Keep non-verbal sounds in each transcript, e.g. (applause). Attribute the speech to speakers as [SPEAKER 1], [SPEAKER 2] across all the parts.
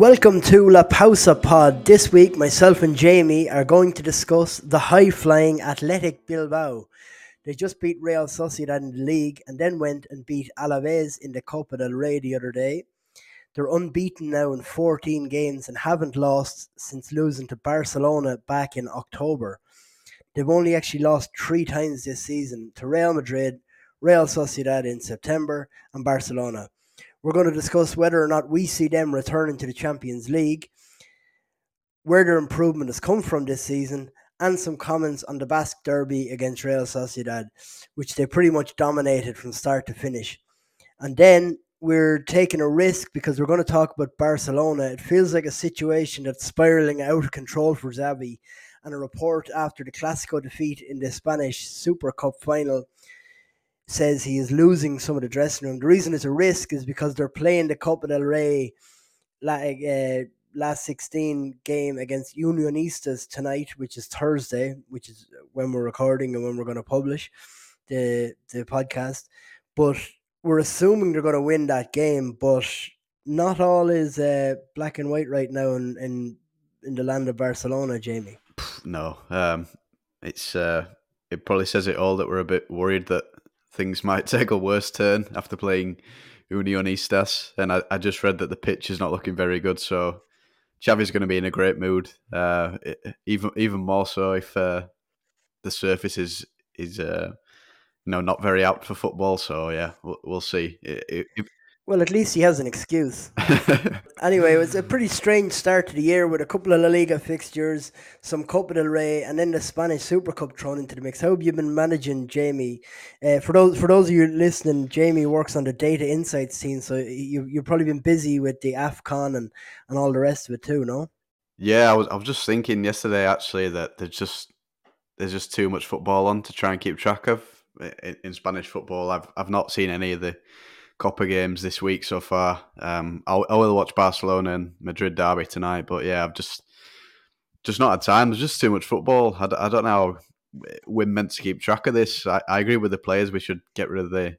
[SPEAKER 1] Welcome to La Pausa Pod. This week, myself and Jamie are going to discuss the high flying Athletic Bilbao. They just beat Real Sociedad in the league and then went and beat Alaves in the Copa del Rey the other day. They're unbeaten now in 14 games and haven't lost since losing to Barcelona back in October. They've only actually lost three times this season to Real Madrid, Real Sociedad in September, and Barcelona. We're going to discuss whether or not we see them returning to the Champions League, where their improvement has come from this season, and some comments on the Basque Derby against Real Sociedad, which they pretty much dominated from start to finish. And then we're taking a risk because we're going to talk about Barcelona. It feels like a situation that's spiraling out of control for Xavi. And a report after the Clásico defeat in the Spanish Super Cup final says he is losing some of the dressing room. The reason it's a risk is because they're playing the Copa del Rey like uh, last 16 game against Unionistas tonight, which is Thursday, which is when we're recording and when we're going to publish the the podcast. But we're assuming they're going to win that game, but not all is uh, black and white right now in, in in the land of Barcelona, Jamie.
[SPEAKER 2] No, um, it's uh, it probably says it all that we're a bit worried that things might (laughs) take a worse turn after playing Unionistas. And I, I just read that the pitch is not looking very good. So Xavi's going to be in a great mood, uh, even even more so if uh, the surface is is uh, you know not very apt for football. So yeah, we'll, we'll see. It,
[SPEAKER 1] well, at least he has an excuse. (laughs) anyway, it was a pretty strange start to the year with a couple of La Liga fixtures, some Copa del Rey, and then the Spanish Super Cup thrown into the mix. How have you been managing, Jamie? Uh, for those for those of you listening, Jamie works on the data insights team, so you you've probably been busy with the Afcon and and all the rest of it too, no?
[SPEAKER 2] Yeah, I was I was just thinking yesterday actually that there's just there's just too much football on to try and keep track of in, in Spanish football. I've I've not seen any of the Copa games this week so far. Um, I'll, I will watch Barcelona and Madrid derby tonight, but yeah, I've just just not had time. There's just too much football. I, I don't know we're meant to keep track of this. I, I agree with the players. We should get rid of the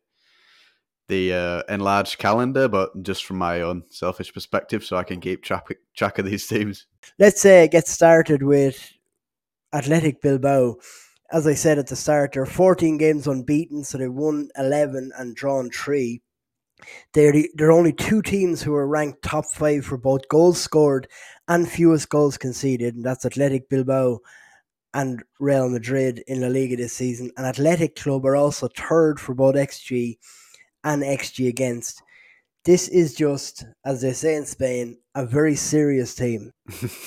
[SPEAKER 2] the uh, enlarged calendar, but just from my own selfish perspective, so I can keep track track of these (laughs) teams.
[SPEAKER 1] Let's uh, get started with Athletic Bilbao. As I said at the start, they're 14 games unbeaten, so they won 11 and drawn three. They're, the, there are only two teams who are ranked top five for both goals scored and fewest goals conceded, and that's Athletic Bilbao and Real Madrid in La Liga this season. And Athletic Club are also third for both XG and XG against. This is just, as they say in Spain, a very serious team.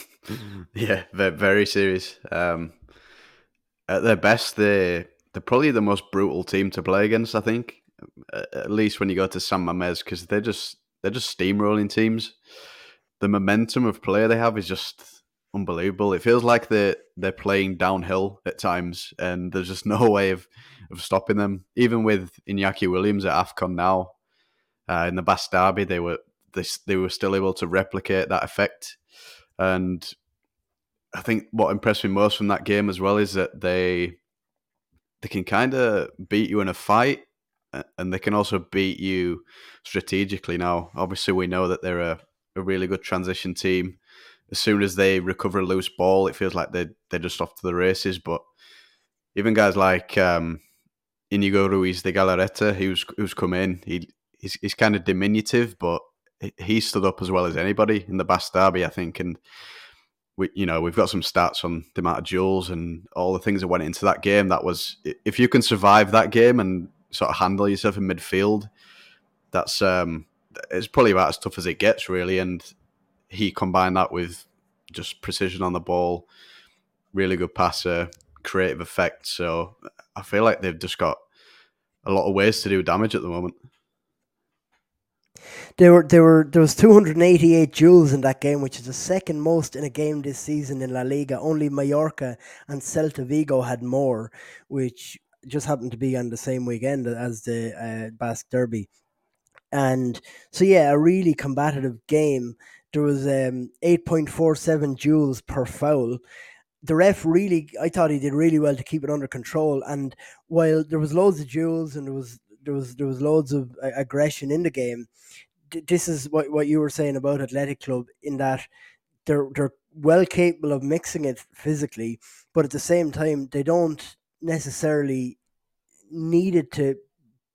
[SPEAKER 1] (laughs)
[SPEAKER 2] yeah, very serious. Um, at their best, they they're probably the most brutal team to play against. I think at least when you go to San Mamés, because they're just they're just steamrolling teams. The momentum of play they have is just unbelievable. It feels like they're they're playing downhill at times, and there's just (laughs) no way of, of stopping them. Even with Iñaki Williams at Afcon now, uh, in the Basque Derby, they were they, they were still able to replicate that effect. And I think what impressed me most from that game as well is that they they can kind of beat you in a fight and they can also beat you strategically. Now, obviously, we know that they're a, a really good transition team. As soon as they recover a loose ball, it feels like they they're just off to the races. But even guys like um, Iñigo Ruiz de Galarreta, who's who's come in, he he's, he's kind of diminutive, but he stood up as well as anybody in the Basque Derby, I think, and we, you know, we've got some stats on the amount of duels and all the things that went into that game. That was, if you can survive that game and sort of handle yourself in midfield, that's um, it's probably about as tough as it gets, really. And he combined that with just precision on the ball, really good passer, creative effect. So I feel like they've just got a lot of ways to do damage at the moment.
[SPEAKER 1] There were there were there was 288 duels in that game, which is the second most in a game this season in La Liga. Only Mallorca and Celta Vigo had more, which just happened to be on the same weekend as the uh, Basque Derby. And so, yeah, a really combative game. There was um, 8.47 duels per foul. The ref really, I thought he did really well to keep it under control. And while there was loads of duels and there was there was there was loads of uh, aggression in the game, this is what what you were saying about Athletic Club in that they're they're well capable of mixing it physically, but at the same time they don't necessarily needed to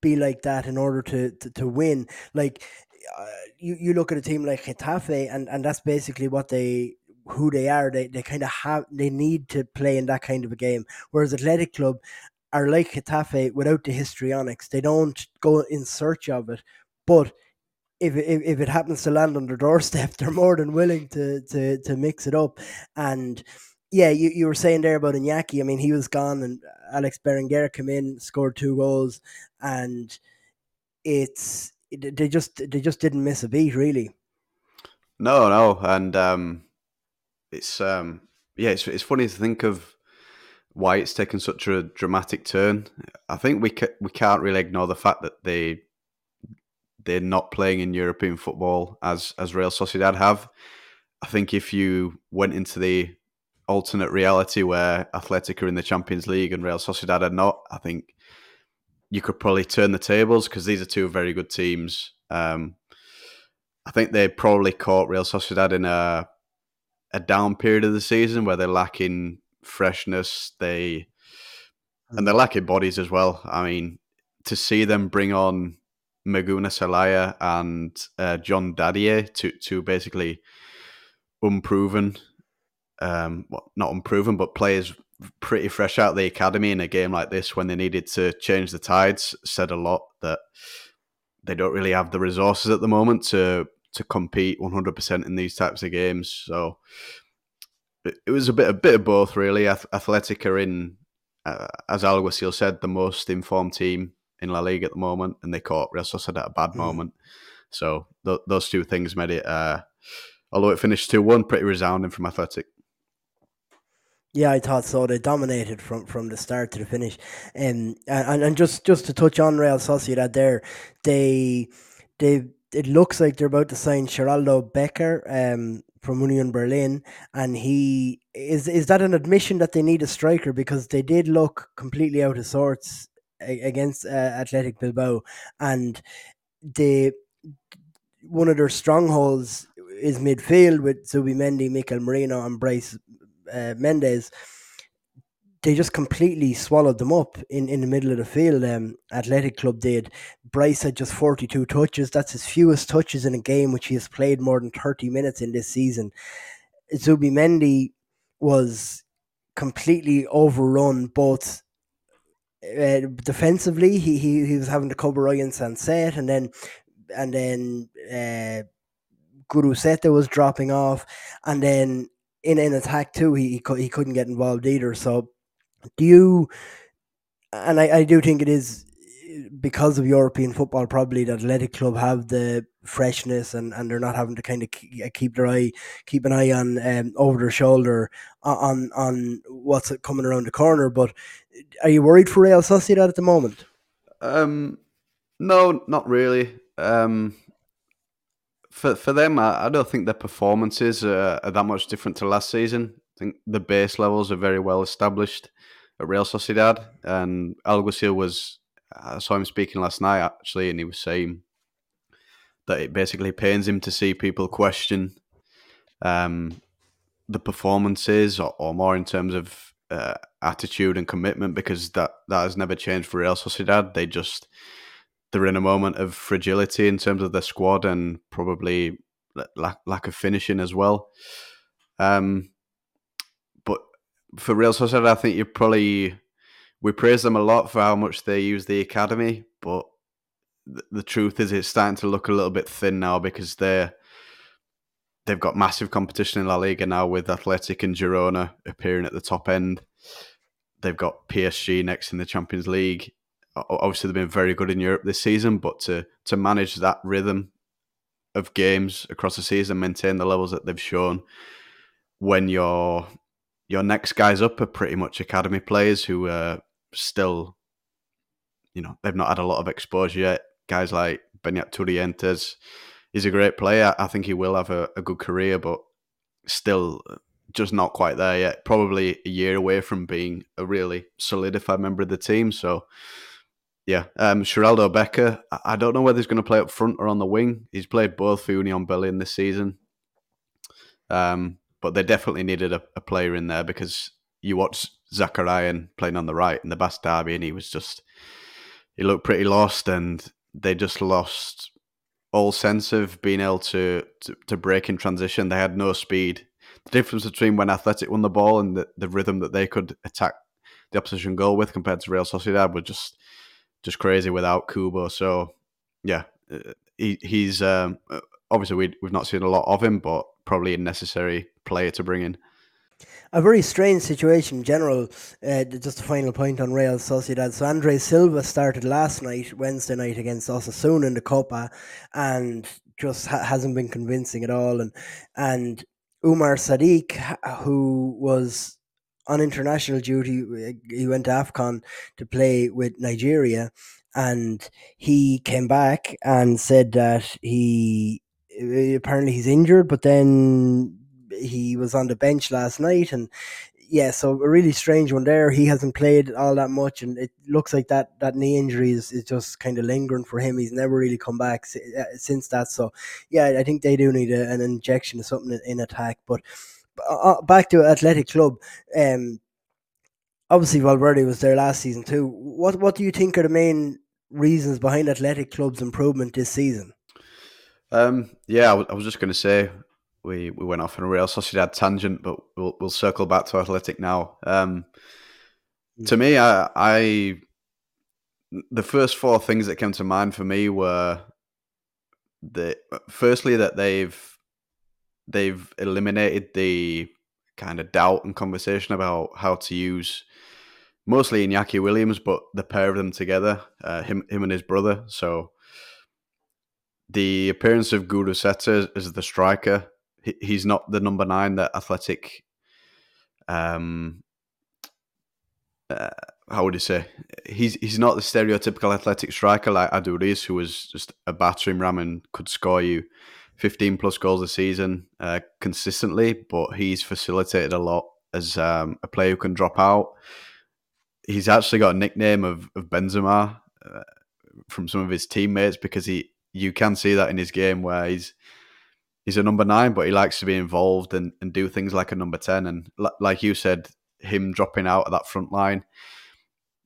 [SPEAKER 1] be like that in order to to, to win. Like uh, you you look at a team like Getafe, and and that's basically what they who they are. They they kind of have they need to play in that kind of a game. Whereas Athletic Club are like Getafe without the histrionics. They don't go in search of it, but if, if, if it happens to land on their doorstep, (laughs) they're more than willing to to to mix it up. And yeah, you, you were saying there about Iñaki. I mean, he was gone, and Alex Berenguer came in, scored two goals, and it's they just they just didn't miss a beat, really.
[SPEAKER 2] No, no, and um, it's um, yeah, it's it's funny to think of why it's taken such a dramatic turn. I think we ca- we can't really ignore the fact that they they're not playing in European football as as Real Sociedad have. I think if you went into the alternate reality where Athletic are in the Champions League and Real Sociedad are not, I think you could probably turn the tables because these are two very good teams. Um, I think they probably caught Real Sociedad in a a down period of the season where they're lacking freshness. They and they're lacking bodies as well. I mean, to see them bring on Magunazelaia and uh, John Dadier to to basically unproven, um, well, not unproven, but players pretty fresh out of the academy in a game like this when they needed to change the tides said a lot that they don't really have the resources at the moment to to compete 100% in these types of games. So it was a bit a bit of both really. Athletic are in, uh, as Alguacil said, the most informed team in La Liga at the moment, and they caught Real Sociedad at a bad mm. moment. So th- those two things made it. Uh, although it finished two one, pretty resounding from Athletic.
[SPEAKER 1] Yeah, I thought so. They dominated from, from the start to the finish, um, and and just just to touch on Real Sociedad there, they they it looks like they're about to sign Sheraldo Becker um, from Union Berlin, and he is is that an admission that they need a striker? Because they did look completely out of sorts against uh, Athletic Bilbao, and the one of their strongholds is midfield with Zubi Zubimendi, Mikel Merino, and Brais uh, Méndez. They just completely swallowed them up in, in the middle of the field. Um, Athletic Club did. Brais had just 42 touches. That's his fewest touches in a game, which he has played more than 30 minutes in this season. Zubimendi was completely overrun both uh, defensively, he, he he was having to cover Oihan Sancet, and then and then uh, Guruzeta was dropping off, and then in an attack too, he he, he couldn't get involved either. So, do you? And I, I do think it is because of European football, probably the Athletic Club have the freshness and, and they're not having to kind of keep their eye keep an eye on um, over their shoulder on on what's coming around the corner. But are you worried for Real Sociedad at the moment?
[SPEAKER 2] Um, no, not really. Um, for for them, I, I don't think their performances are, are, that much different to last season. I think the base levels are very well established at Real Sociedad, and Alguacil was. I saw him speaking last night actually, and he was saying that it basically pains him to see people question um, the performances, or, or, more in terms of uh, attitude and commitment, because that that has never changed for Real Sociedad. They just they're in a moment of fragility in terms of their squad and probably lack, lack of finishing as well. Um, but for Real Sociedad, I think you probably we praise them a lot for how much they use the academy, but the, truth is it's starting to look a little bit thin now because they're they've got massive competition in La Liga now with Athletic and Girona appearing at the top end. They've got PSG next in the Champions League. Obviously, they've been very good in Europe this season, but to to manage that rhythm of games across the season, maintain the levels that they've shown, when your your next guys up are pretty much academy players who are still, you know, they've not had a lot of exposure yet. Guys like Beñat Turrientes, he's a great player. I think he will have a, a good career, but still just not quite there yet. Probably a year away from being a really solidified member of the team. So yeah, um, Sheraldo Becker. I don't know whether he's going to play up front or on the wing. He's played both for Union Berlin this season, um, but they definitely needed a, a, player in there because you watch Zakharyan playing on the right in the Basque Derby, and he was just he looked pretty lost, and they just lost all sense of being able to, to, to break in transition. They had no speed. The difference between when Athletic won the ball and the, the rhythm that they could attack the opposition goal with compared to Real Sociedad was just just crazy without Kubo. So yeah, uh, he, he's um, uh, obviously we, we've not seen a lot of him, but probably a necessary player to bring in
[SPEAKER 1] a very strange situation in general. Uh, just a final point on Real Sociedad. So Andre Silva started last night, Wednesday night against Osasuna in the Copa, and just ha- hasn't been convincing at all. And and Umar Sadiq, who was on international duty, he went to AFCON to play with Nigeria, and he came back and said that he apparently he's injured, but then he was on the bench last night, and yeah, so a really strange one there. He hasn't played all that much, and it looks like that that knee injury is, is just kind of lingering for him. He's never really come back uh, since that. So yeah, I think they do need a, an injection of something in, in attack. But uh, back to Athletic Club. Um, obviously Valverde was there last season too. What what do you think are the main reasons behind Athletic Club's improvement this season?
[SPEAKER 2] Um, yeah, I, w- I was just going to say we we went off on a Real Sociedad tangent, but we'll we'll circle back to Athletic now. Um, to me, I, I the first four things that came to mind for me were the firstly that they've they've eliminated the kind of doubt and conversation about how to use mostly Iñaki Williams, but the pair of them together, uh, him him and his brother. So the appearance of Guru Guruzeta as the striker he's not the number nine that Athletic. Um, uh, how would you say? He's he's not the stereotypical athletic striker like Aduriz, who was just a battering ram and could score you 15 plus goals a season uh, consistently. But he's facilitated a lot as um, a player who can drop out. He's actually got a nickname of, of Benzema uh, from some of his teammates because he you can see that in his game where he's he's a number nine, but he likes to be involved and, and do things like a number 10. And l- like you said, him dropping out of that front line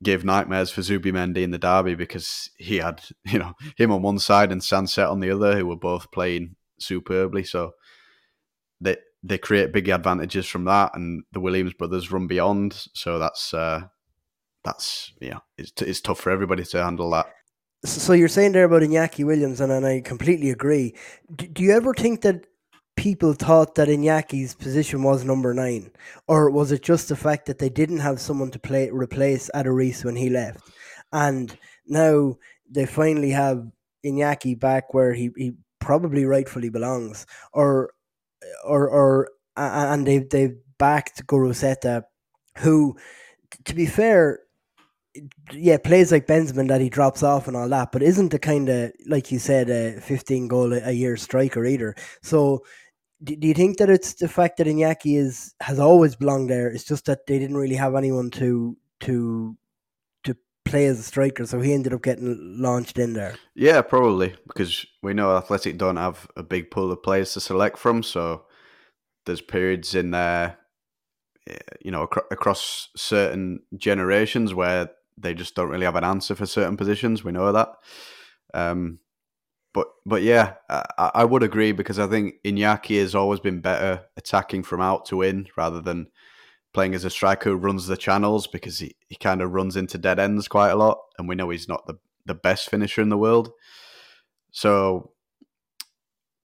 [SPEAKER 2] gave nightmares for Zubimendi in the derby because he had, (laughs) you know, him on one side and Sancet on the other, who were both playing superbly. So they they create big advantages from that, and the Williams brothers run beyond. So that's uh, that's yeah, it's it's tough for everybody to handle that.
[SPEAKER 1] So you're saying there about Iñaki Williams, and, and I completely agree. Do, do, you ever think that people thought that Iñaki's position was number nine, or was it just the fact that they didn't have someone to play replace Aduriz when he left, and now they finally have Iñaki back where he, he probably rightfully belongs, or or or and they they've backed Guruzeta, who, to be fair, yeah, plays like Benzema that he drops off and all that, but isn't the kind of like you said, a fifteen goal a year striker either. So, do, do you think that it's the fact that Iñaki is has always belonged there? It's just that they didn't really have anyone to to play as a striker, so he ended up getting launched in there.
[SPEAKER 2] Yeah, probably because we know Athletic don't have a big pool of players to select from, so there's periods in there eh, you know across certain generations where they just don't really have an answer for certain positions. We know that. Um, but but yeah, I, I, would agree because I think Iñaki has always been better attacking from out to in rather than playing as a striker who runs the channels because he, he kind of runs into dead ends quite a lot, and we know he's not the, the best finisher in the world. So,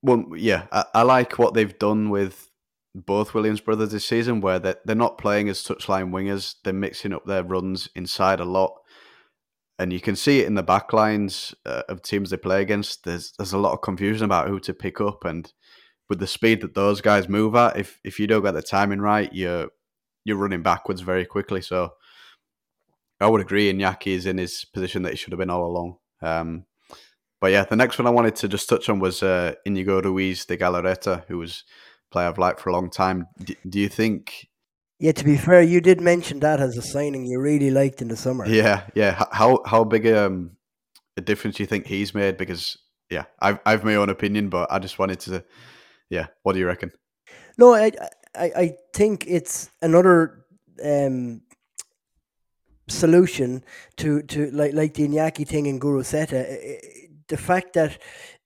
[SPEAKER 2] well, yeah, I, I like what they've done with both Williams brothers this season, where they're, they're not playing as touchline wingers. They're mixing up their runs inside a lot. And you can see it in the backlines uh, of teams they play against. There's there's a lot of confusion about who to pick up, and with the speed that those guys move at, if if you don't get the timing right, you're you're running backwards very quickly. So I would agree. Iñaki is in his position that he should have been all along. Um, but yeah, the next one I wanted to just touch on was uh, Iñigo Ruiz de Galarreta, who was player I've liked for a long time. Do, do you think
[SPEAKER 1] Yeah, to be fair, you did mention that as a signing you really liked in the summer.
[SPEAKER 2] Yeah, yeah. How how big um, a difference do you think he's made? Because yeah, I've I've my own opinion, but I just wanted to. Yeah, what do you reckon?
[SPEAKER 1] No, I I, I think it's another um, solution to to like like the Iñaki thing in Guruzeta. The fact that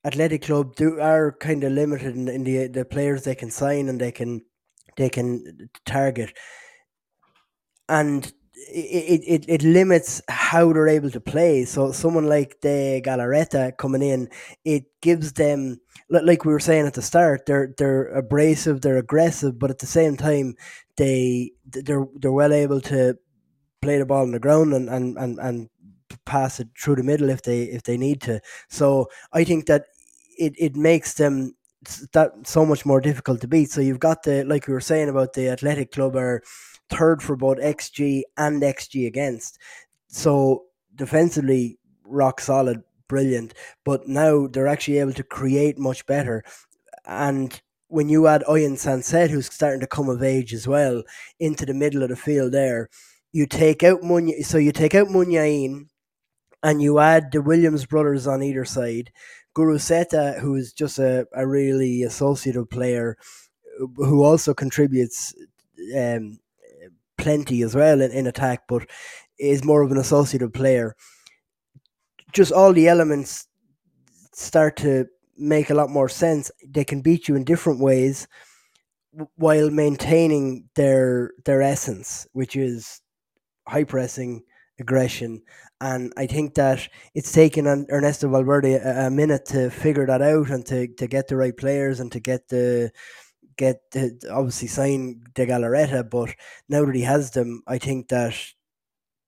[SPEAKER 1] Athletic Club do are kind of limited in, in the the players they can sign and they can they can target, and it, it, it limits how they're able to play. So someone like the Galarreta coming in, it gives them like we were saying at the start, they're they're abrasive, they're aggressive, but at the same time, they they're they're well able to play the ball on the ground and and and, and pass it through the middle if they if they need to. So I think that it, it makes them that so much more difficult to beat. So you've got the like we were saying about the athletic club are third for both XG and XG against. So defensively rock solid, brilliant. But now they're actually able to create much better. And when you add Oihan Sancet, who's starting to come of age as well, into the middle of the field there, you take out Munya, so you take out Muniain and you add the Williams brothers on either side. Guruzeta, who is just a, a really associative player, who also contributes um, plenty as well in, in attack, but is more of an associative player. Just all the elements start to make a lot more sense. They can beat you in different ways while maintaining their their essence, which is high pressing, aggression, and I think that it's taken Ernesto Valverde a, a, minute to figure that out and to, to get the right players and to get the get obviously sign De Galarreta, but now that he has them, I think that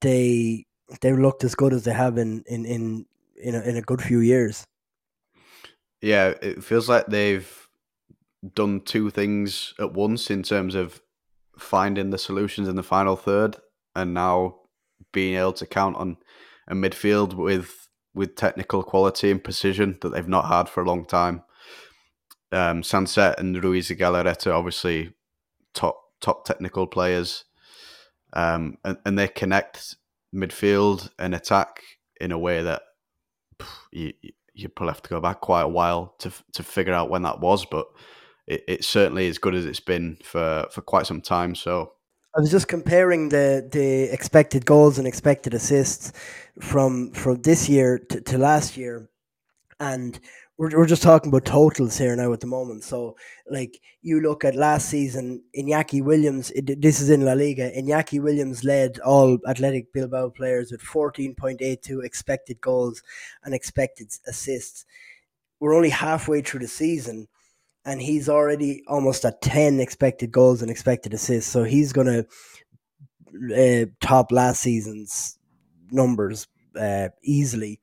[SPEAKER 1] they they looked as good as they have in in in in a, in a good few years.
[SPEAKER 2] Yeah, it feels like they've done two things at once in terms of finding the solutions in the final third and now being able to count on a midfield with with technical quality and precision that they've not had for a long time. Um, Sancet and Ruiz Galarreta, obviously top top technical players, um, and, and they connect midfield and attack in a way that you you probably have to go back quite a while to to figure out when that was, but it, it's certainly as good as it's been for for quite some time. So
[SPEAKER 1] I was just comparing the the expected goals and expected assists from from this year to, to last year, and we're, we're just talking about totals here now at the moment. So, like you look at last season, Iñaki Williams. It, this is in La Liga. Iñaki Williams led all Athletic Bilbao players with fourteen point eight two expected goals and expected assists. We're only halfway through the season, and he's already almost at 10 expected goals and expected assists. So he's going to uh, top last season's numbers uh, easily.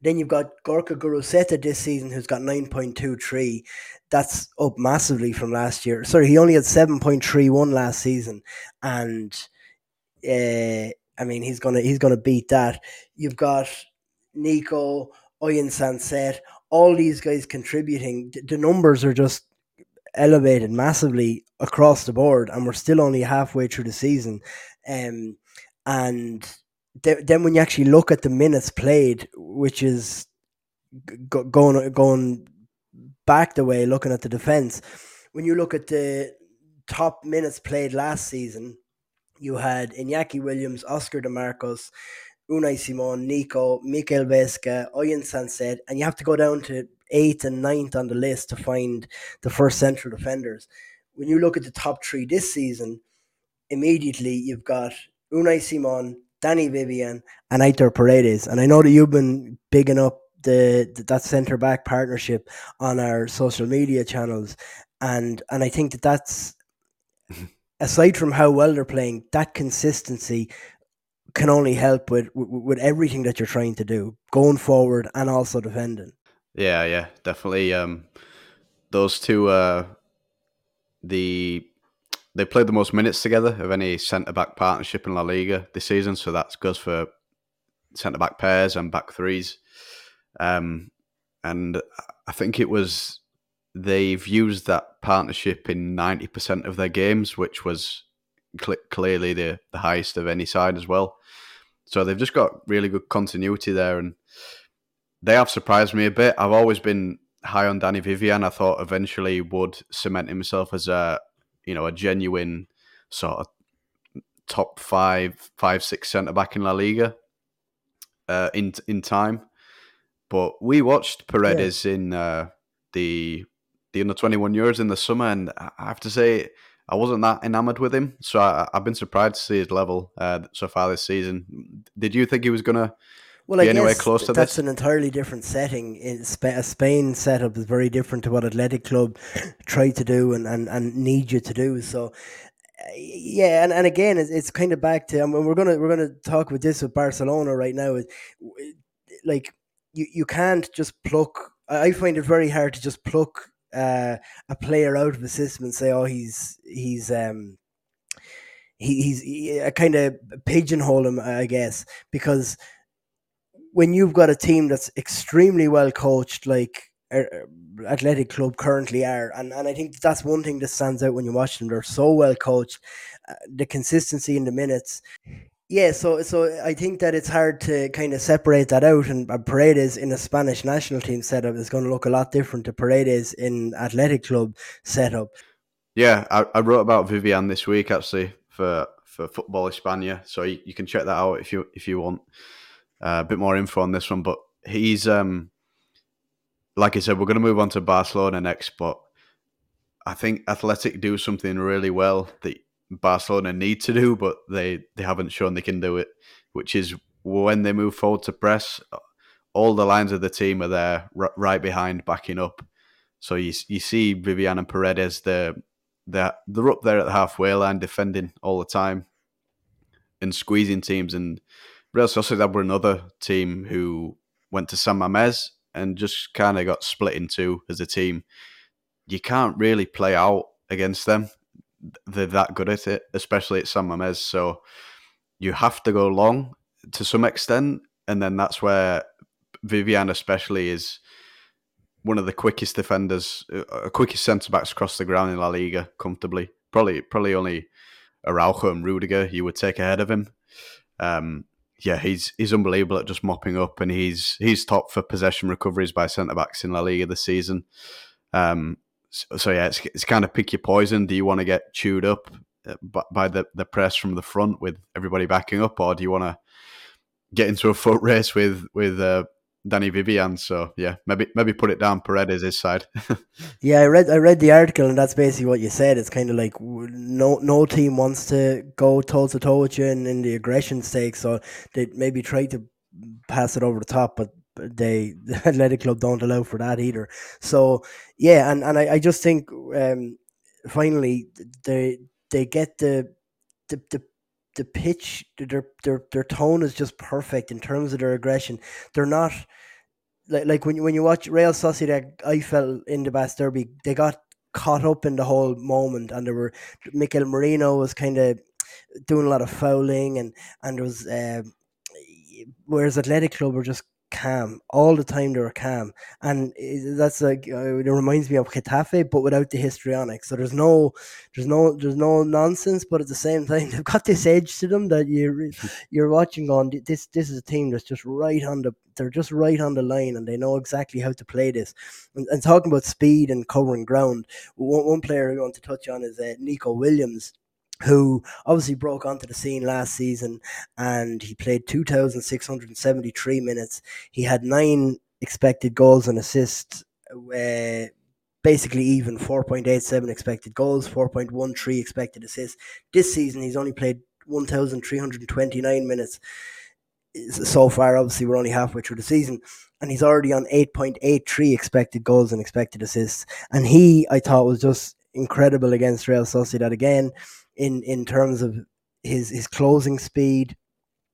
[SPEAKER 1] Then you've got Gorka Guruzeta this season, who's got 9.23. That's up massively from last year. Sorry, he only had 7.31 last season. And uh, I mean, he's gonna he's gonna beat that. You've got Nico, Oihan Sancet, all these guys contributing, the numbers are just elevated massively across the board, and we're still only halfway through the season. Um, and th- then when you actually look at the minutes played, which is going going back the way, looking at the defense, when you look at the top minutes played last season, you had Iñaki Williams, Oscar De Marcos, Unai Simon, Nico, Mikel Vesga, Oihan Sancet, and you have to go down to eighth and ninth on the list to find the first central defenders. When you look at the top three this season, immediately you've got Unai Simon, Dani Vivian, and Aitor Paredes. And I know that you've been bigging up the, the that centre back partnership on our social media channels, and and I think that that's (laughs) aside from how well they're playing, that consistency can only help with, with, with everything that you're trying to do going forward and also defending.
[SPEAKER 2] Yeah, yeah, definitely. Um, those two, uh, the they played the most minutes together of any centre back partnership in La Liga this season, so that goes for centre back pairs and back threes. Um, and I think it was they've used that partnership in ninety percent of their games, which was cl- clearly the the highest of any side as well. So they've just got really good continuity there, and they have surprised me a bit. I've always been high on Dani Vivian. I thought eventually would cement himself as a you know a genuine sort of top five, five, six centre back in La Liga uh, in in time. But we watched Paredes yeah. in uh, the the under twenty one years in the summer, and I have to say I wasn't that enamored with him. So I, have been surprised to see his level uh, so far this season. Did you think he was going Well, be I anywhere close to
[SPEAKER 1] that's
[SPEAKER 2] this?
[SPEAKER 1] an entirely different setting. In a Spain setup is very different to what Athletic Club try to do and, and, and need you to do. So yeah, and, and again, it's, it's kind of back to. I mean, we're gonna we're gonna talk with this with Barcelona right now. Like you, you can't just pluck. I find it very hard to just pluck uh, a player out of the system and say, "Oh, he's he's um he, he's he, a kind of pigeonhole him," I guess, because when you've got a team that's extremely well coached, like Er, athletic club currently are. And, and I think that's one thing that stands out when you watch them. They're so well coached, uh, the consistency in the minutes. Yeah, so so I think that it's hard to kind of separate that out. And Paredes in a Spanish national team setup is going to look a lot different to Paredes in athletic club setup.
[SPEAKER 2] Yeah, I, I wrote about Vivian this week actually for for Football España, so you, you can check that out if you if you want uh, a bit more info on this one. But he's um like I said, we're going to move on to Barcelona next, but I think Athletic do something really well that Barcelona need to do, but they, they haven't shown they can do it, which is when they move forward to press, all the lines of the team are there r- right behind, backing up. So you you see Vivian and Paredes, they're, they're, they're up there at the halfway line defending all the time and squeezing teams. And Real Sociedad were another team who went to San Mamés and just kind of got split in two as a team. You can't really play out against them. They're that good at it, especially at San Mamés. So you have to go long to some extent, and then that's where Vivian, especially, is one of the quickest defenders, uh, quickest centre backs across the ground in La Liga comfortably. Probably, probably only Araujo and Rudiger you would take ahead of him. Um, yeah, he's he's unbelievable at just mopping up, and he's he's top for possession recoveries by centre backs in La Liga this season. Um, so, so, yeah, it's, it's kind of pick your poison. Do you want to get chewed up uh, by the the press from the front with everybody backing up, or do you want to get into a foot race with with uh, Dani Vivian. So yeah, maybe maybe put it down Paredes' his side. (laughs)
[SPEAKER 1] yeah, I read I read the article and that's basically what you said. It's kind of like no no team wants to go toe to toe with you in, in the aggression stake, so they maybe try to pass it over the top, but they the (laughs) athletic club don't allow for that either. So yeah, and and I, I just think um, finally they they get the the, the the pitch, their their their tone is just perfect in terms of their aggression. They're not like like when you when you watch Real Sociedad, I felt in the Basque Derby, they got caught up in the whole moment, and there were Mikel Merino was kind of doing a lot of fouling, and and there was. Uh, whereas Athletic Club were just calm all the time. They were calm, and that's like uh, it reminds me of Getafe, but without the histrionics. So there's no, there's no, there's no nonsense, but at the same time, (laughs) they've got this edge to them that you (laughs) you're watching on. This this is a team that's just right on the. They're just right on the line, and they know exactly how to play this. And, and talking about speed and covering ground, one, one player I want to touch on is uh, Nico Williams who obviously broke onto the scene last season and he played 2,673 minutes. He had nine expected goals and assists, uh, basically even 4.87 expected goals, 4.13 expected assists. This season, he's only played 1,329 minutes so far. Obviously, we're only halfway through the season. And he's already on 8.83 expected goals and expected assists. And he, I thought, was just incredible against Real Sociedad again in in terms of his his closing speed,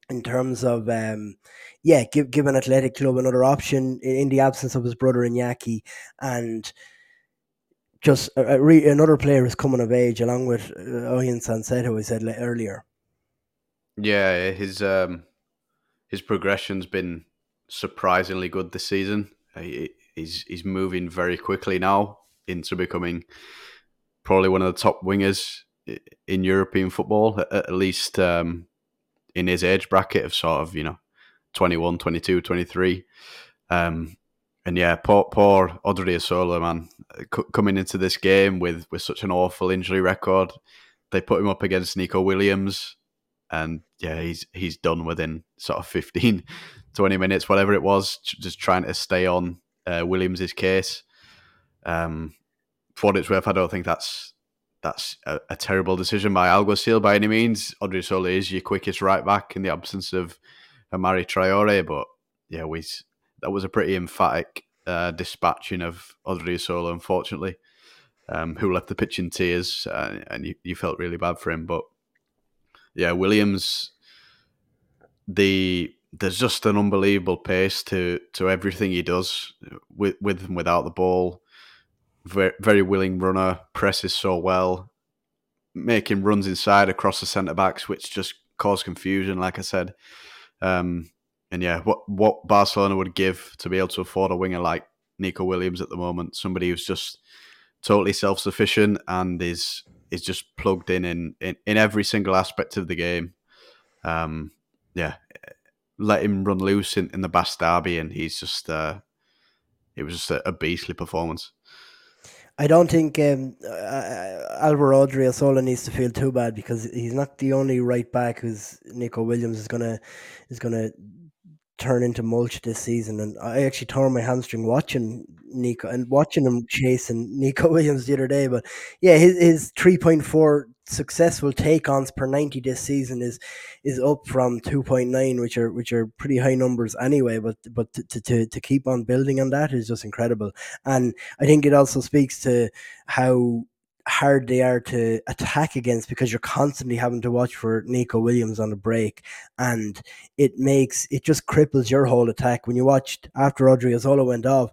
[SPEAKER 1] in terms of um, yeah, give give an athletic club another option in, in the absence of his brother Iñaki, and just a, a re, another player is coming of age along with uh, Oihan Sancedo, I said earlier.
[SPEAKER 2] Yeah, his um, his progression's been surprisingly good this season. He, he's he's moving very quickly now into becoming probably one of the top wingers in European football, at least um, in his age bracket of sort of, you know, 21, 22, 23. Um, and yeah, poor, poor Odriozola, man, C- coming into this game with, with such an awful injury record. They put him up against Nico Williams, and yeah, he's he's done within sort of 15, (laughs) 20 minutes, whatever it was, just trying to stay on uh, Williams's case. Um, for what it's worth, I don't think that's that's a, a terrible decision by Alguacil by any means. Odriozola is your quickest right back in the absence of Hamari Traore, but yeah, we that was a pretty emphatic uh, dispatching of Odriozola, unfortunately, um, who left the pitch in tears, uh, and you, you felt really bad for him. But yeah, Williams, the there's just an unbelievable pace to to everything he does with with and without the ball very, very willing runner, presses so well, making runs inside across the centre backs, which just cause confusion. Like I said, um, and yeah, what what Barcelona would give to be able to afford a winger like Nico Williams at the moment, somebody who's just totally self sufficient and is is just plugged in, in in in every single aspect of the game. Um, yeah, let him run loose in, in the Basque Derby, and he's just uh, it was just a, a beastly performance.
[SPEAKER 1] I don't think um, uh, Alvaro Odriozola needs to feel too bad because he's not the only right back who's Nico Williams is gonna is gonna turn into mulch this season. And I actually tore my hamstring watching Nico and watching him chasing Nico (laughs) Williams the other day. But yeah, his his three point four successful take ons per 90 this season is is up from 2.9 which are which are pretty high numbers anyway but but to, to, to keep on building on that is just incredible. And i think it also speaks to how hard they are to attack against because you're constantly having to watch for Nico Williams on the break. And it makes it just cripples your whole attack. When you watched after Odriozola went off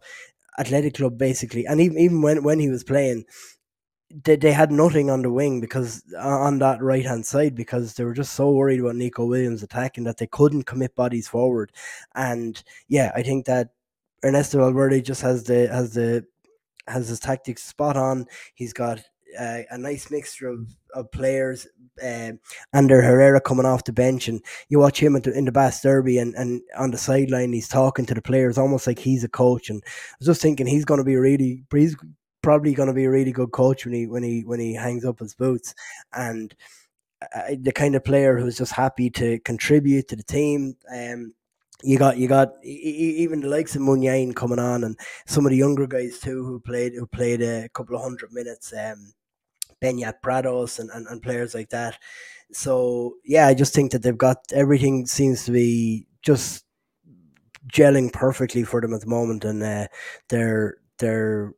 [SPEAKER 1] Athletic Club basically and even even when when he was playing they, they had nothing on the wing because uh, on that right hand side because they were just so worried about Nico Williams attacking that they couldn't commit bodies forward. And yeah, I think that Ernesto Valverde just has the has the has his tactics spot on. He's got uh, a nice mixture of, of players. Uh, Ander Herrera coming off the bench, and you watch him the, in the Basque Derby, and, and on the sideline, he's talking to the players almost like he's a coach. And I was just thinking he's going to be really, he's probably going to be a really good coach when he when he when he hangs up his boots. And uh, the kind of player who's just happy to contribute to the team um you got you got even the likes of Muniain coming on and some of the younger guys too who played who played a couple of hundred minutes um Beñat Prados and, and, and players like that. So yeah I just think that they've got everything seems to be just gelling perfectly for them at the moment and uh, they're they're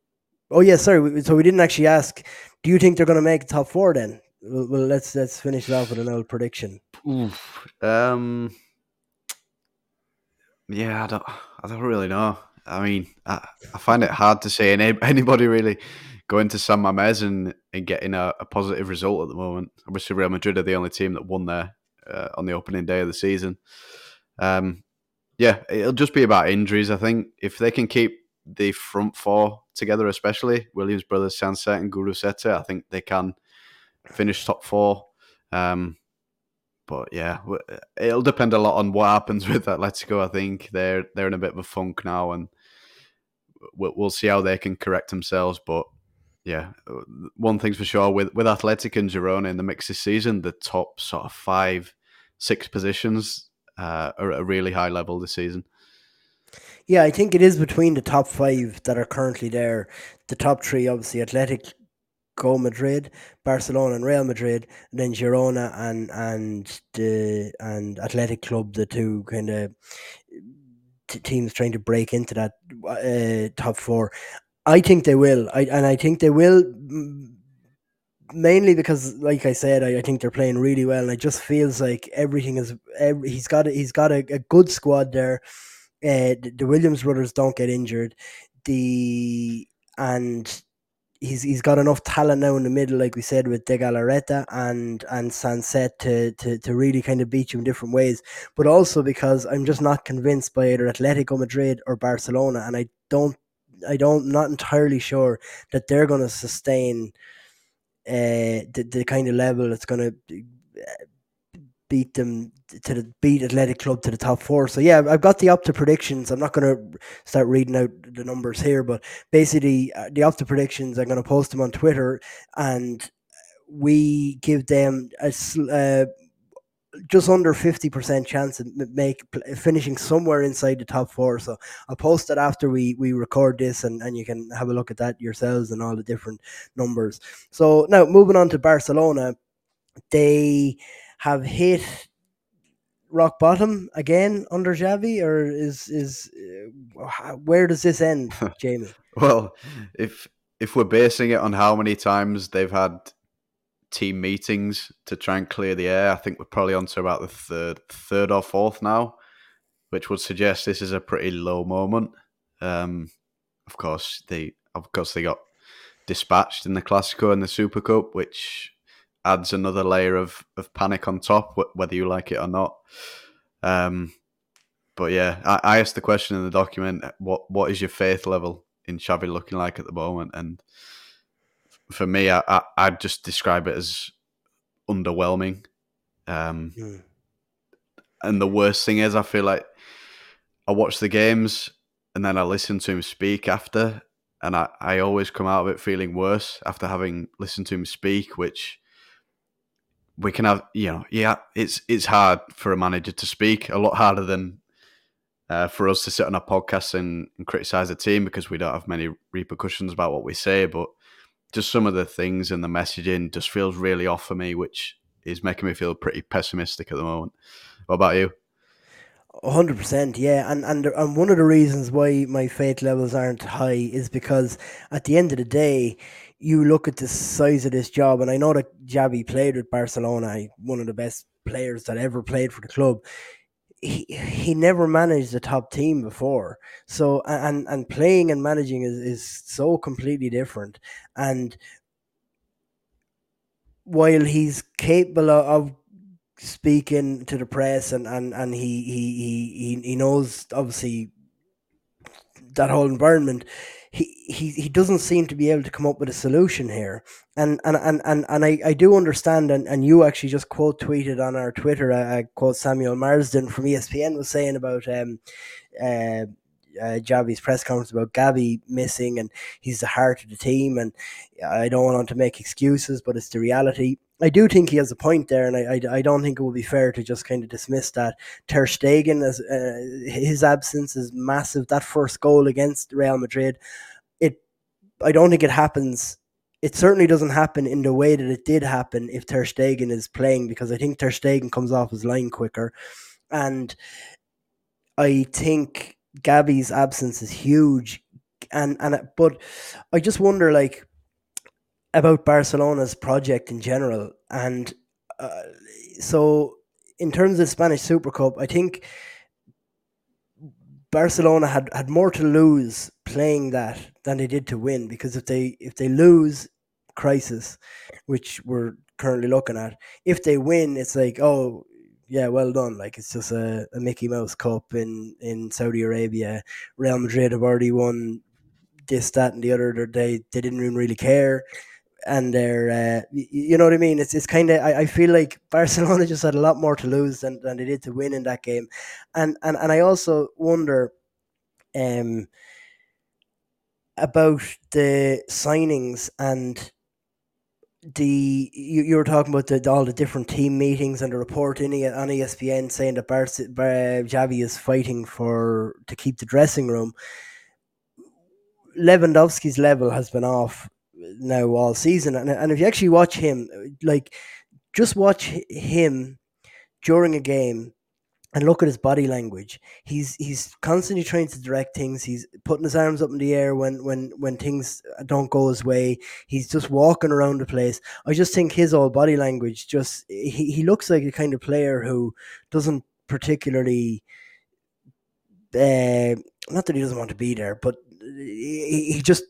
[SPEAKER 1] Oh yeah, sorry. So we didn't actually ask. Do you think they're going to make top four then? Well, well, let's let's finish it off with an old prediction.
[SPEAKER 2] Oof. Um. Yeah, I don't. I don't really know. I mean, I, I find it hard to say any, (laughs) anybody really going to San Mamés and, and getting a, a, positive result at the moment. Obviously, Real Madrid are the only team that won there uh, on the opening day of the season. Um, yeah, it'll just be about injuries. I think if they can keep the front four together, especially Williams brothers, Sancet and Guruzeta. I think they can finish top four. Um, but yeah, it'll depend a lot on what happens (laughs) with Atletico. I think they're they're in a bit of a funk now, and we'll, we'll see how they can correct themselves. But yeah, one thing's for sure with with Athletic and Girona in the mix this season, the top sort of five, six positions uh, are at a really high level this season.
[SPEAKER 1] Yeah, I think it is between the top five that are currently there. The top three, obviously, Athletic, Go Madrid, Barcelona, and Real Madrid, and then Girona and and the and Athletic Club, the two kind of t- teams trying to break into that uh, top four. I think they will. I and I think they will mainly because, like I said, I, I think they're playing really well, and it just feels like everything is. Every, he's got he's got a, a good squad there uh, the, Williams brothers don't get injured. The and he's he's got enough talent now in the middle, like we said with De Galarreta and and Sancet to, to to really kind of beat you in different ways. But also because I'm just not convinced by either Atletico Madrid or Barcelona, and I don't I don't not entirely sure that they're going to sustain uh, the the kind of level that's going to beat them to the beat Athletic Club to the top four. So yeah, I've got the Opta predictions. I'm not going to start reading out the numbers here, but basically uh, the Opta predictions. I'm going to post them on Twitter, and we give them a. Uh, just under 50% chance of make finishing somewhere inside the top four so i'll post it after we we record this and and you can have a look at that yourselves and all the different numbers so now moving on to barcelona they have hit rock bottom again under Xavi, or is is uh, where does this end, (laughs) Jamie?
[SPEAKER 2] well, if if we're basing it on how many times they've had team meetings to try and clear the air, I think we're probably on to about the third third or fourth now, which would suggest this is a pretty low moment. Um, of course, they of course they got dispatched in the Classico and the Super Cup, which adds another layer of, of panic on top, whether you like it or not. Um, but yeah, I, I, asked the question in the document: what what is your faith level in Xavi looking like at the moment? And for me, I, I I'd just describe it as underwhelming. Um, mm. And the worst thing is, I feel like I watch the games and then I listen to him speak after, and I, I always come out of it feeling worse after having listened to him speak, which we can have you know yeah it's it's hard for a manager to speak a lot harder than uh, for us to sit on a podcast and, and criticize a team because we don't have many repercussions about what we say. But just some of the things and the messaging just feels really off for me which is making me feel pretty pessimistic at the moment. What about you?
[SPEAKER 1] Hundred percent, yeah, and and and one of the reasons why my faith levels aren't high is because at the end of the day, you look at the size of this job, and I know that Xavi played with Barcelona, one of the best players that ever played for the club. He, he never managed a top team before, so and and playing and managing is, is so completely different. And while he's capable of speaking to the press and and and he he he he knows obviously that whole environment he, he he doesn't seem to be able to come up with a solution here. And and and and, and I, I do understand and, and you actually just quote tweeted on our Twitter uh, uh quote Samuel Marsden from ESPN was saying about um uh uh, Xavi's press conference about Gavi missing and he's the heart of the team and I don't want to make excuses but it's the reality I do think he has a point there, and I, I, I, don't think it would be fair to just kind of dismiss that. Ter Stegen, as uh, his absence is massive. That first goal against Real Madrid, it I don't think it happens. It certainly doesn't happen in the way that it did happen if Ter Stegen is playing, because I think Ter Stegen comes off his line quicker, and I think Gavi's absence is huge, and and but I just wonder like about Barcelona's project in general. And uh, so, in terms of Spanish Super Cup, I think Barcelona had, had more to lose playing that than they did to win. Because if they if they lose, crisis, which we're currently looking at. If they win, it's like oh yeah, well done. Like it's just a, a Mickey Mouse Cup in in Saudi Arabia. Real Madrid have already won this, that, and the other. They they didn't even really care and they're uh, you know what I mean. It's it's kind of I, I feel like (laughs) Barcelona just had a lot more to lose than, than they did to win in that game, and and and I also wonder, um, about the signings and the you, you were talking about the, all the different team meetings and the report in on ESPN saying that Bar- Bar- Xavi is fighting for to keep the dressing room. Lewandowski's level has been off now all season. And, and if you actually watch him, like just watch him during a game and look at his body language. He's he's constantly trying to direct things. He's putting his arms up in the air when when when things don't go his way. He's just walking around the place. I just think his whole body language just he, he looks like a kind of player who doesn't particularly uh, not that he doesn't want to be there, but he, he just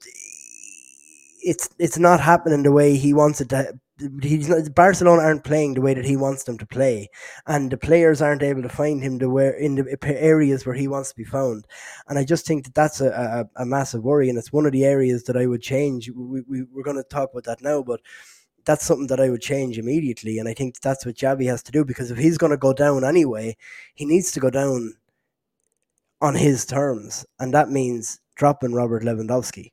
[SPEAKER 1] it's it's not happening the way he wants it to. He's not, Barcelona aren't playing the way that he wants them to play, and the players aren't able to find him to where in the areas where he wants to be found. And I just think that that's a, a, a massive worry, and it's one of the areas that I would change. We, we we're going to talk about that now, but that's something that I would change immediately. And I think that's what Xavi has to do because if he's going to go down anyway, he needs to go down on his terms, and that means dropping Robert Lewandowski.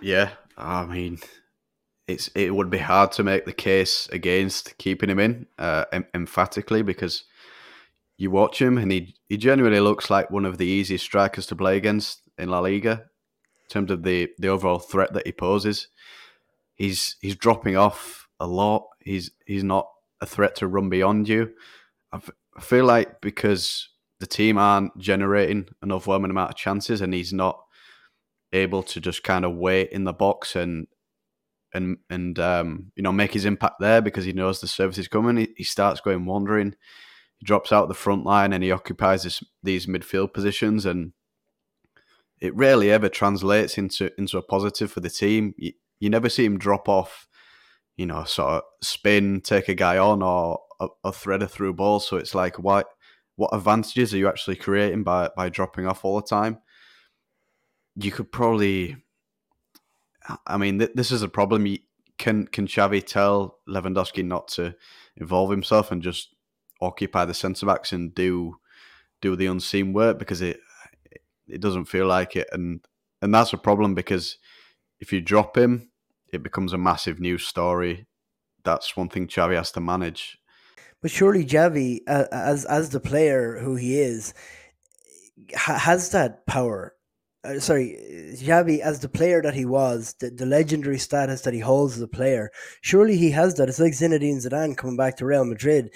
[SPEAKER 2] Yeah, I mean, it's it would be hard to make the case against keeping him in uh, em- emphatically because you watch him and he he genuinely looks like one of the easiest strikers to play against in La Liga in terms of the the overall threat that he poses. He's he's dropping off a lot. He's he's not a threat to run beyond you. I, f- I feel like because the team aren't generating an overwhelming amount of chances and he's not able to just kind of wait in the box and and and um, you know make his impact there because he knows the service is coming. He, he starts going wandering. He drops out the front line and he occupies this, these midfield positions, and it rarely ever translates into into a positive for the team. You, you never see him drop off, you know, sort of spin, take a guy on, or a, a thread a through ball. So it's like, what what advantages are you actually creating by by dropping off all the time? You could probably I mean, th- this is a problem. Can can Xavi tell Lewandowski not to involve himself and just occupy the centre backs and do do the unseen work because it it doesn't feel like it, and and that's a problem because if you drop him, it becomes a massive news story. That's one thing Xavi has to manage.
[SPEAKER 1] But surely Xavi, uh, as as the player who he is, ha- has that power uh, sorry, Xavi, as the player that he was, the, the legendary status that he holds as a player, surely he has that. It's like Zinedine Zidane coming back to Real Madrid.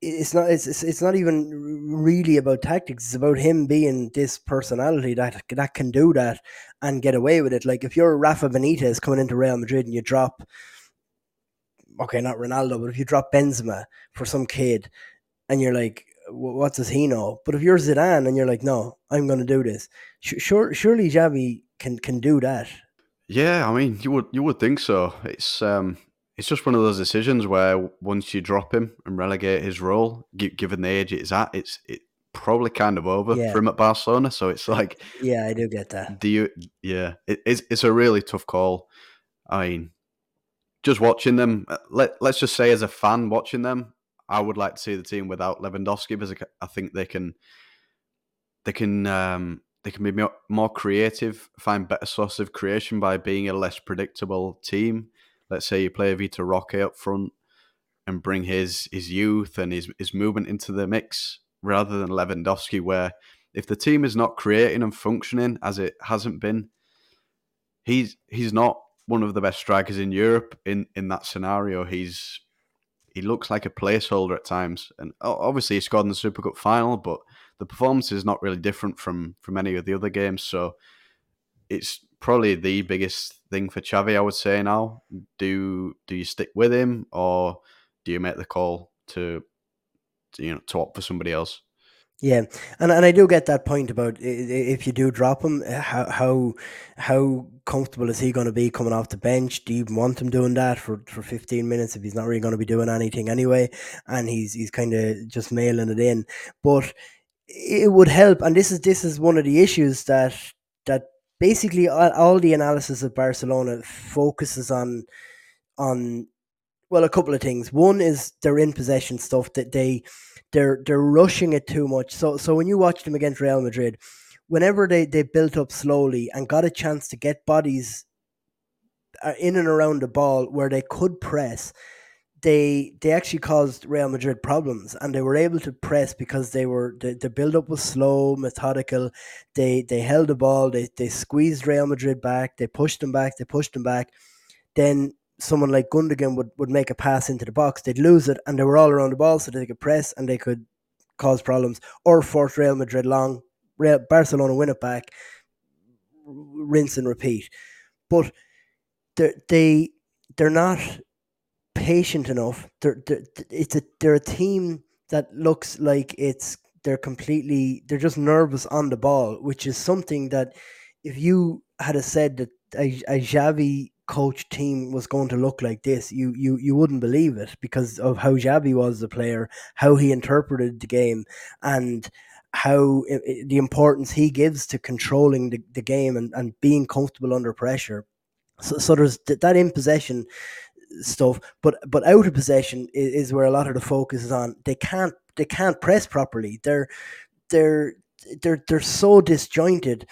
[SPEAKER 1] It's not. It's, it's it's not even really about tactics. It's about him being this personality that that can do that and get away with it. Like if you're Rafa Benitez coming into Real Madrid and you drop, okay, not Ronaldo, but if you drop Benzema for some kid, and you're like, what does he know? But if you're Zidane and you're like, no, I'm going to do this, sure, surely Xavi can can do that.
[SPEAKER 2] Yeah, I mean, you would you would think so. It's um, it's just one of those decisions where once you drop him and relegate his role, given the age it's at, it's it probably kind of over yeah. for him at Barcelona. So it's like,
[SPEAKER 1] yeah, I do get that.
[SPEAKER 2] Do you? Yeah, it, it's it's a really tough call. I mean, just watching them. Uh, let let's just say, as a fan watching them, I would like to see the team without Lewandowski because I think they can they can um, they can be more creative, find better sources of creation by being a less predictable team. Let's say you play Vitor Roque up front and bring his his youth and his his movement into the mix rather than Lewandowski, where if the team is not creating and functioning as it hasn't been, he's he's not one of the best strikers in Europe in in that scenario. He's he looks like a placeholder at times. And obviously, he scored in the Super Cup final, but the performance is not really different from from any of the other games. So it's probably the biggest thing for Xavi, I would say. Now, do do you stick with him or do you make the call to, to you know to opt for somebody else?
[SPEAKER 1] Yeah, and and I do get that point about if you do drop him, uh, how how how comfortable is he going to be coming off the bench? Do you want him doing that for, for fifteen minutes if he's not really going to be doing anything anyway, and he's he's kind of just mailing it in? But it would help, and this is this is one of the issues that that basically all, all the analysis of Barcelona focuses on on well a couple of things. One is they're in possession stuff that they they're they're rushing it too much. So so when you watch them against Real Madrid, whenever they they built up slowly and got a chance to get bodies uh, in and around the ball where they could press, they they actually caused Real Madrid problems, and they were able to press because they were the, the build up was slow, methodical. They they held the ball, they they squeezed Real Madrid back, they pushed them back, they pushed them back. Then someone like Gundogan would, would make a pass into the box, they'd lose it, and they were all around the ball, so they could press and they could cause problems or force Real Madrid long. Real, Barcelona win it back, rinse and repeat. But they're, they they're not patient enough. They're, they're it's a they're a team that looks like it's they're completely they're just nervous on the ball, which is something that if you had said that a, a Xavi coach team was going to look like this, you you you wouldn't believe it because of how Xavi was the player, how he interpreted the game, and how it, the importance he gives to controlling the, the game and, and being comfortable under pressure. So, so there's that in possession stuff, but but out of possession is, is where a lot of the focus is on. They can't they can't press properly. They're they're they're they're so disjointed.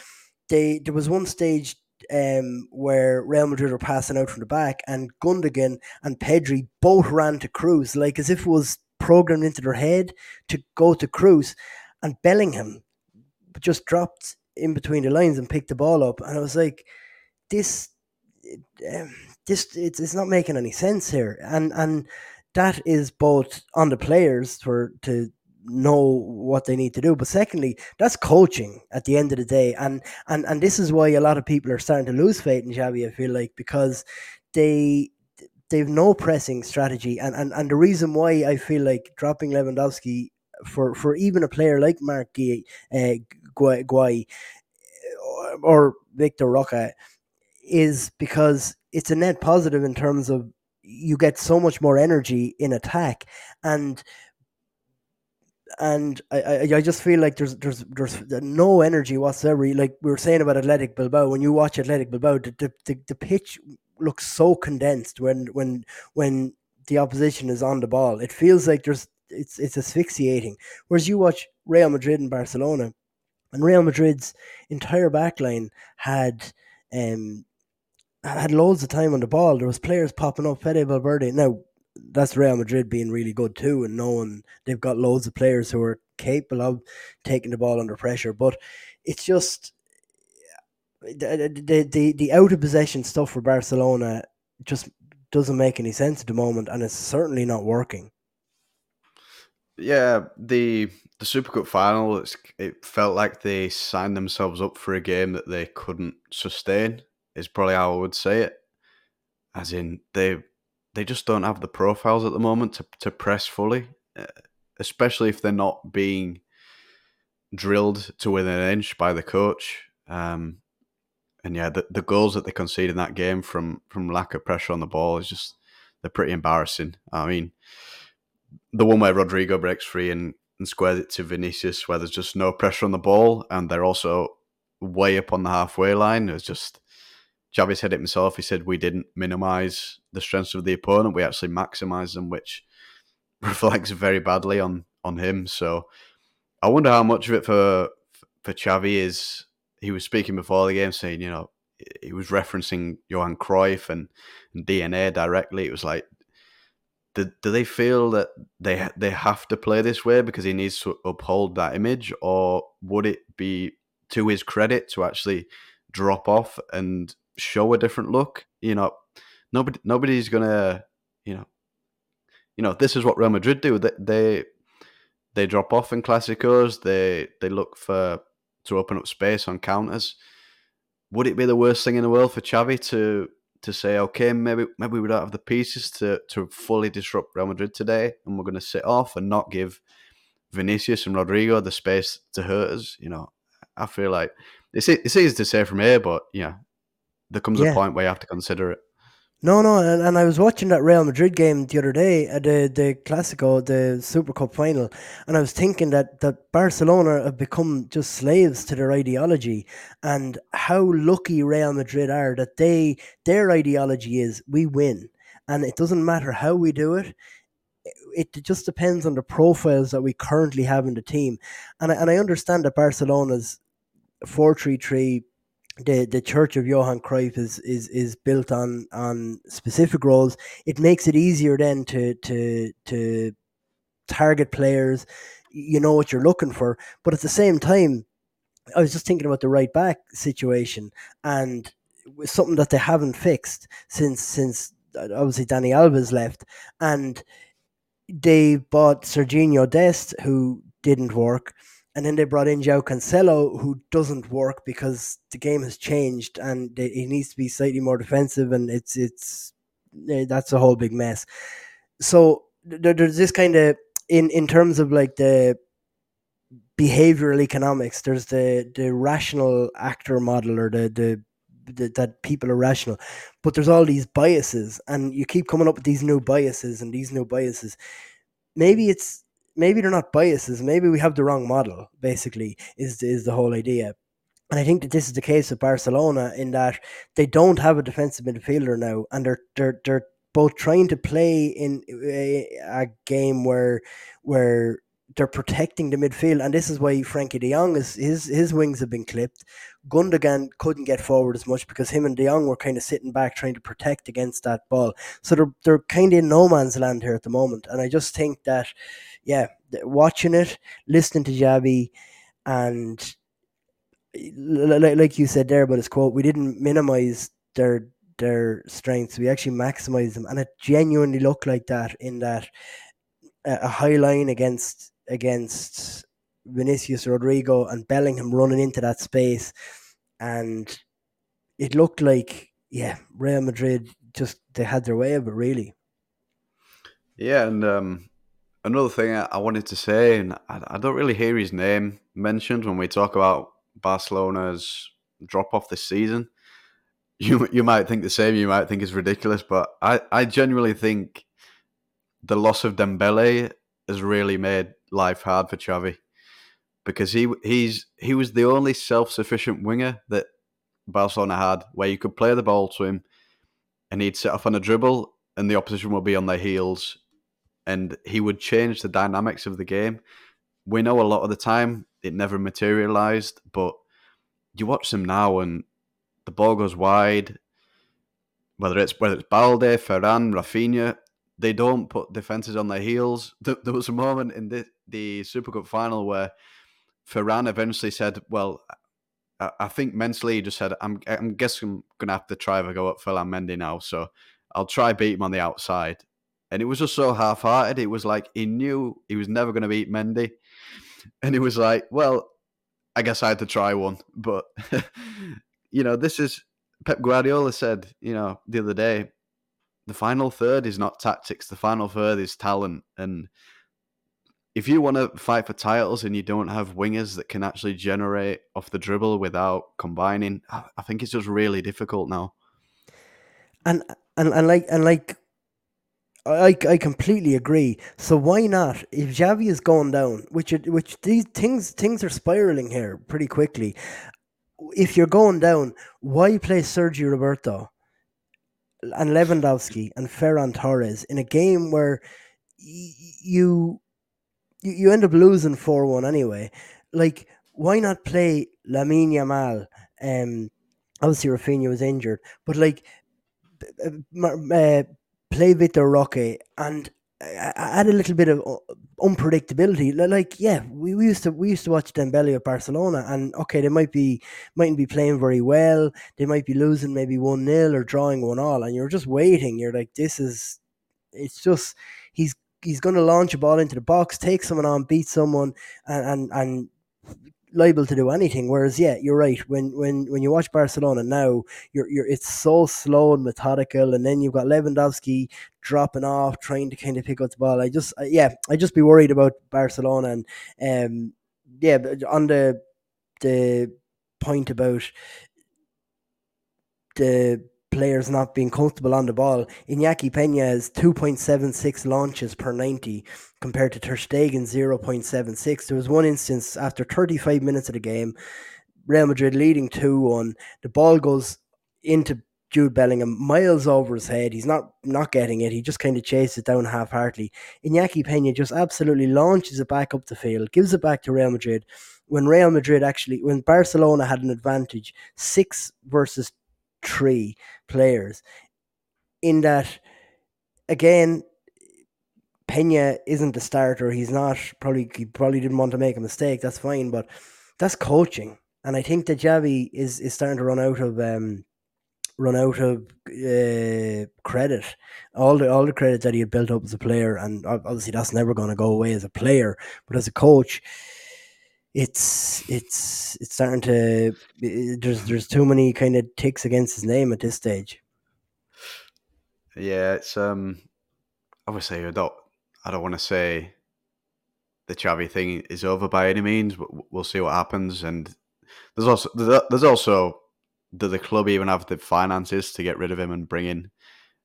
[SPEAKER 1] They there was one stage um, where Real Madrid were passing out from the back, and Gundogan and Pedri both ran to Kroos, like as if it was programmed into their head to go to Kroos, and Bellingham just dropped in between the lines and picked the ball up, and I was like, this, um, this, it's, it's not making any sense here, and and that is both on the players for to know what they need to do. But secondly, that's coaching at the end of the day. And and and this is why a lot of people are starting to lose faith in Xavi, I feel like, because they they've no pressing strategy. And and, and the reason why I feel like dropping Lewandowski for, for even a player like Marc Guiu, uh, Guiu or Vitor Roque is because it's a net positive in terms of you get so much more energy in attack and and I, I, I just feel like there's there's there's no energy whatsoever. Like we were saying about Athletic Bilbao, when you watch Athletic Bilbao, the, the, the, the pitch looks so condensed when when when the opposition is on the ball. It feels like there's it's it's asphyxiating. Whereas you watch Real Madrid and Barcelona, and Real Madrid's entire backline had um had loads of time on the ball. There was players popping up. Fede Valverde. Now that's Real Madrid being really good too, and knowing they've got loads of players who are capable of taking the ball under pressure. But it's just the the the, the out of possession stuff for Barcelona just doesn't make any sense at the moment, and it's certainly not working.
[SPEAKER 2] Yeah, the the Super Cup final, it felt like they signed themselves up for a game that they couldn't sustain. Is probably how I would say it. As in, they they just don't have the profiles at the moment to, to press fully, uh, especially if they're not being drilled to within an inch by the coach. Um, and yeah, the, the goals that they concede in that game from from lack of pressure on the ball is just they're pretty embarrassing. I mean, the one where Rodrygo breaks free and, and squares it to Vinicius, where there's just no pressure on the ball, and they're also way up on the halfway line. It was just Xavi said it himself. He said we didn't minimize the strengths of the opponent; we actually maximized them, which (laughs) reflects very badly on on him. So I wonder how much of it for for Xavi is. He was speaking before the game, saying, you know, he was referencing Johan Cruyff and, and DNA directly. It was like, do, do they feel that they they have to play this way because he needs to uphold that image, or would it be to his credit to actually drop off and show a different look. You know, nobody nobody's gonna, you know, you know, this is what Real Madrid do. They they, they drop off in Clásicos. They they look for to open up space on counters. Would it be the worst thing in the world for Xavi to to say, okay, maybe maybe we don't have the pieces to to fully disrupt Real Madrid today, and we're going to sit off and not give Vinicius and Rodrygo the space to hurt us. You know, I feel like it's it's easy to say from here, but yeah, there comes yeah. a point where you have to consider it.
[SPEAKER 1] No, no, and, and I was watching that Real Madrid game the other day, uh, the the Clasico, the Super Cup final, and I was thinking that that Barcelona have become just slaves to their ideology, and how lucky Real Madrid are that they their ideology is we win, and it doesn't matter how we do it. It just depends on the profiles that we currently have in the team, and I, and I understand that Barcelona's four three three the the Church of Johan Cruyff is is is built on on specific roles. It makes it easier then to to to target players. You know what you're looking for, but at the same time, I was just thinking about the right back situation and something that they haven't fixed since since uh, obviously Dani Alves left, and they bought Sergiño Dest, who didn't work and then they brought in João Cancelo, who doesn't work because the game has changed and he needs to be slightly more defensive, and it's it's eh, that's a whole big mess. So there's this kind of in in terms of like the behavioral economics. There's the the rational actor model or the the, that people are rational, but there's all these biases, and you keep coming up with these new biases and these new biases. Maybe it's maybe they're not biases. Maybe we have the wrong model. Basically, is is the whole idea. And I think that this is the case with Barcelona in that they don't have a defensive midfielder now, and they're they're they're both trying to play in a, a game where where they're protecting the midfield, and this is why Frenkie De Jong is his his wings have been clipped. Gundogan couldn't get forward as much because him and De Jong were kind of sitting back trying to protect against that ball. So they're they're kind of in no man's land here at the moment, and I just think that, yeah, watching it, listening to Xavi, and like you said there about his quote, we didn't minimize their their strengths. We actually maximized them, and it genuinely looked like that in that uh, a high line against against Vinicius Rodrygo and Bellingham running into that space, and it looked like yeah, Real Madrid just they had their way of it really.
[SPEAKER 2] Yeah, and um, another thing I wanted to say, and I, I don't really hear his name mentioned when we talk about Barcelona's drop off this season. (laughs) You you might think the same. You might think it's ridiculous, but I, I genuinely think the loss of Dembele has really made life hard for Xavi because he he's he was the only self sufficient winger that Barcelona had where you could play the ball to him and he'd set off on a dribble and the opposition would be on their heels and he would change the dynamics of the game. We know a lot of the time it never materialized, but you watch them now and the ball goes wide. Whether it's whether it's Balde, Ferran, Rafinha, they don't put defenses on their heels. There, was a moment in the the Super Cup final where Ferran eventually said, "Well, I, I think mentally he just said, I'm I'm guessing I'm gonna have to try to go up Ferland Mendy now, so I'll try beat him on the outside." And it was just so half-hearted. It was like he knew he was never going to beat Mendy, and he was like, "Well, I guess I had to try one." But (laughs) you know, this is Pep Guardiola said, you know, the other day, the final third is not tactics. The final third is talent, and if you want to fight for titles and you don't have wingers that can actually generate off the dribble without combining, I think it's just really difficult now.
[SPEAKER 1] And and, and like and like I, I completely agree. So why not? If Xavi is going down, which it, which these things things are spiraling here pretty quickly. If you're going down, why play Sergi Roberto and Lewandowski and Ferran Torres in a game where y- you you, end up losing 4 1 anyway. Like, why not play Lamine Yamal? Um, obviously, Rafinha was injured, but like, uh, play Vitor Roque and add a little bit of uh, unpredictability. Like, yeah, we, we used to we used to watch Dembele at Barcelona, and okay, they might be mightn't be playing very well. They might be losing maybe one 0 or drawing one all, and you're just waiting. You're like, this is. It's just he's he's going to launch a ball into the box, take someone on, beat someone, and and, and liable to do anything. Whereas, yeah, you're right. When when when you watch Barcelona now, you're you're it's so slow and methodical, and then you've got Lewandowski dropping off, trying to kind of pick up the ball. I just yeah, I just be worried about Barcelona and um yeah, on the the point about the players not being comfortable on the ball. Iñaki Peña has 2.76 launches per 90 compared to Ter Stegen 0.76. There was one instance after 35 minutes of the game, Real Madrid leading 2-1. The ball goes into Jude Bellingham miles over his head. He's not not getting it. He just kind of chases it down half-heartedly. Iñaki Peña just absolutely launches it back up the field, gives it back to Real Madrid. When Real Madrid actually, when Barcelona had an advantage, six versus three players. In that, again, Peña isn't the starter. He's not probably he probably didn't want to make a mistake. That's fine, but that's coaching, and I think that Xavi is is starting to run out of um, run out of uh, credit. All the all the credit that he had built up as a player, and obviously that's never going to go away as a player, but as a coach, it's it's it's starting to there's there's too many kind of ticks against his name at this stage.
[SPEAKER 2] Yeah, it's um obviously I don't I don't want to say the Xavi thing is over by any means, but we'll see what happens. And there's also there's also does the club even have the finances to get rid of him and bring in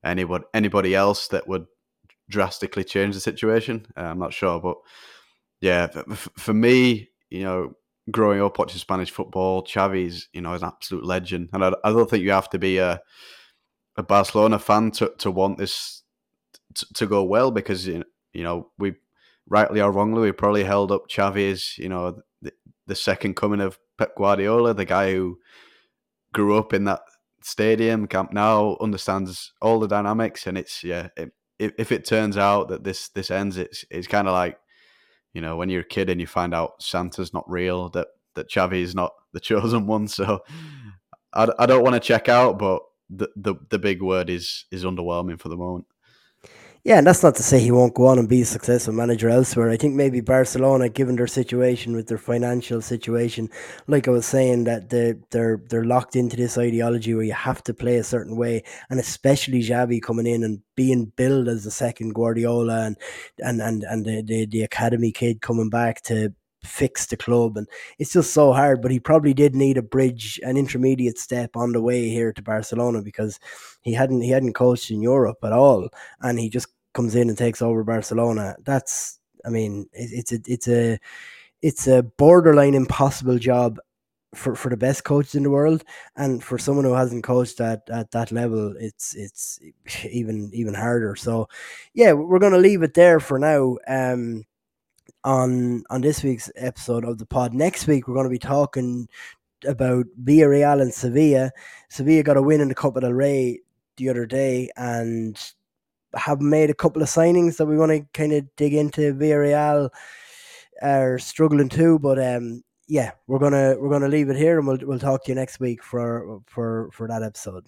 [SPEAKER 2] anybody anybody else that would drastically change the situation? Uh, I'm not sure, but yeah, for me, you know, growing up watching Spanish football, Xavi's you know is an absolute legend, and I, I don't think you have to be a a Barcelona fan to, to want this to, go well because you know we rightly or wrongly we probably held up Xavi as you know the, the second coming of Pep Guardiola, the guy who grew up in that stadium, Camp Nou understands all the dynamics, and it's yeah. It, if, if it turns out that this this ends, it's it's kind of like you know when you're a kid and you find out Santa's not real, that that Xavi is not the (laughs) chosen one. So I, I don't want to check out, but the, the the big word is is underwhelming for the moment.
[SPEAKER 1] Yeah, and that's not to say he won't go on and be a successful manager elsewhere. I think maybe Barcelona, given their situation with their financial situation, like I was saying, that they they're they're locked into this ideology where you have to play a certain way, and especially Xavi coming in and being billed as the second Guardiola and and and and the, the, the academy kid coming back to fix the club and it's just so hard but he probably did need a bridge an intermediate step on the way here to Barcelona because he hadn't he hadn't coached in Europe at all and he just comes in and takes over Barcelona. That's I mean it, it's a it's a it's a borderline impossible job for, for the best coaches in the world and for someone who hasn't coached at, at that level it's it's even even harder. So yeah we're going to leave it there for now. Um on on this week's episode of the pod. Next week we're going to be talking about Villarreal and Sevilla. Sevilla got a win in the Copa del Rey the other day and have made a couple of signings that we want to kind of dig into. Villarreal are struggling too, but um, yeah, we're gonna we're gonna leave it here and we'll we'll talk to you next week for for for that episode.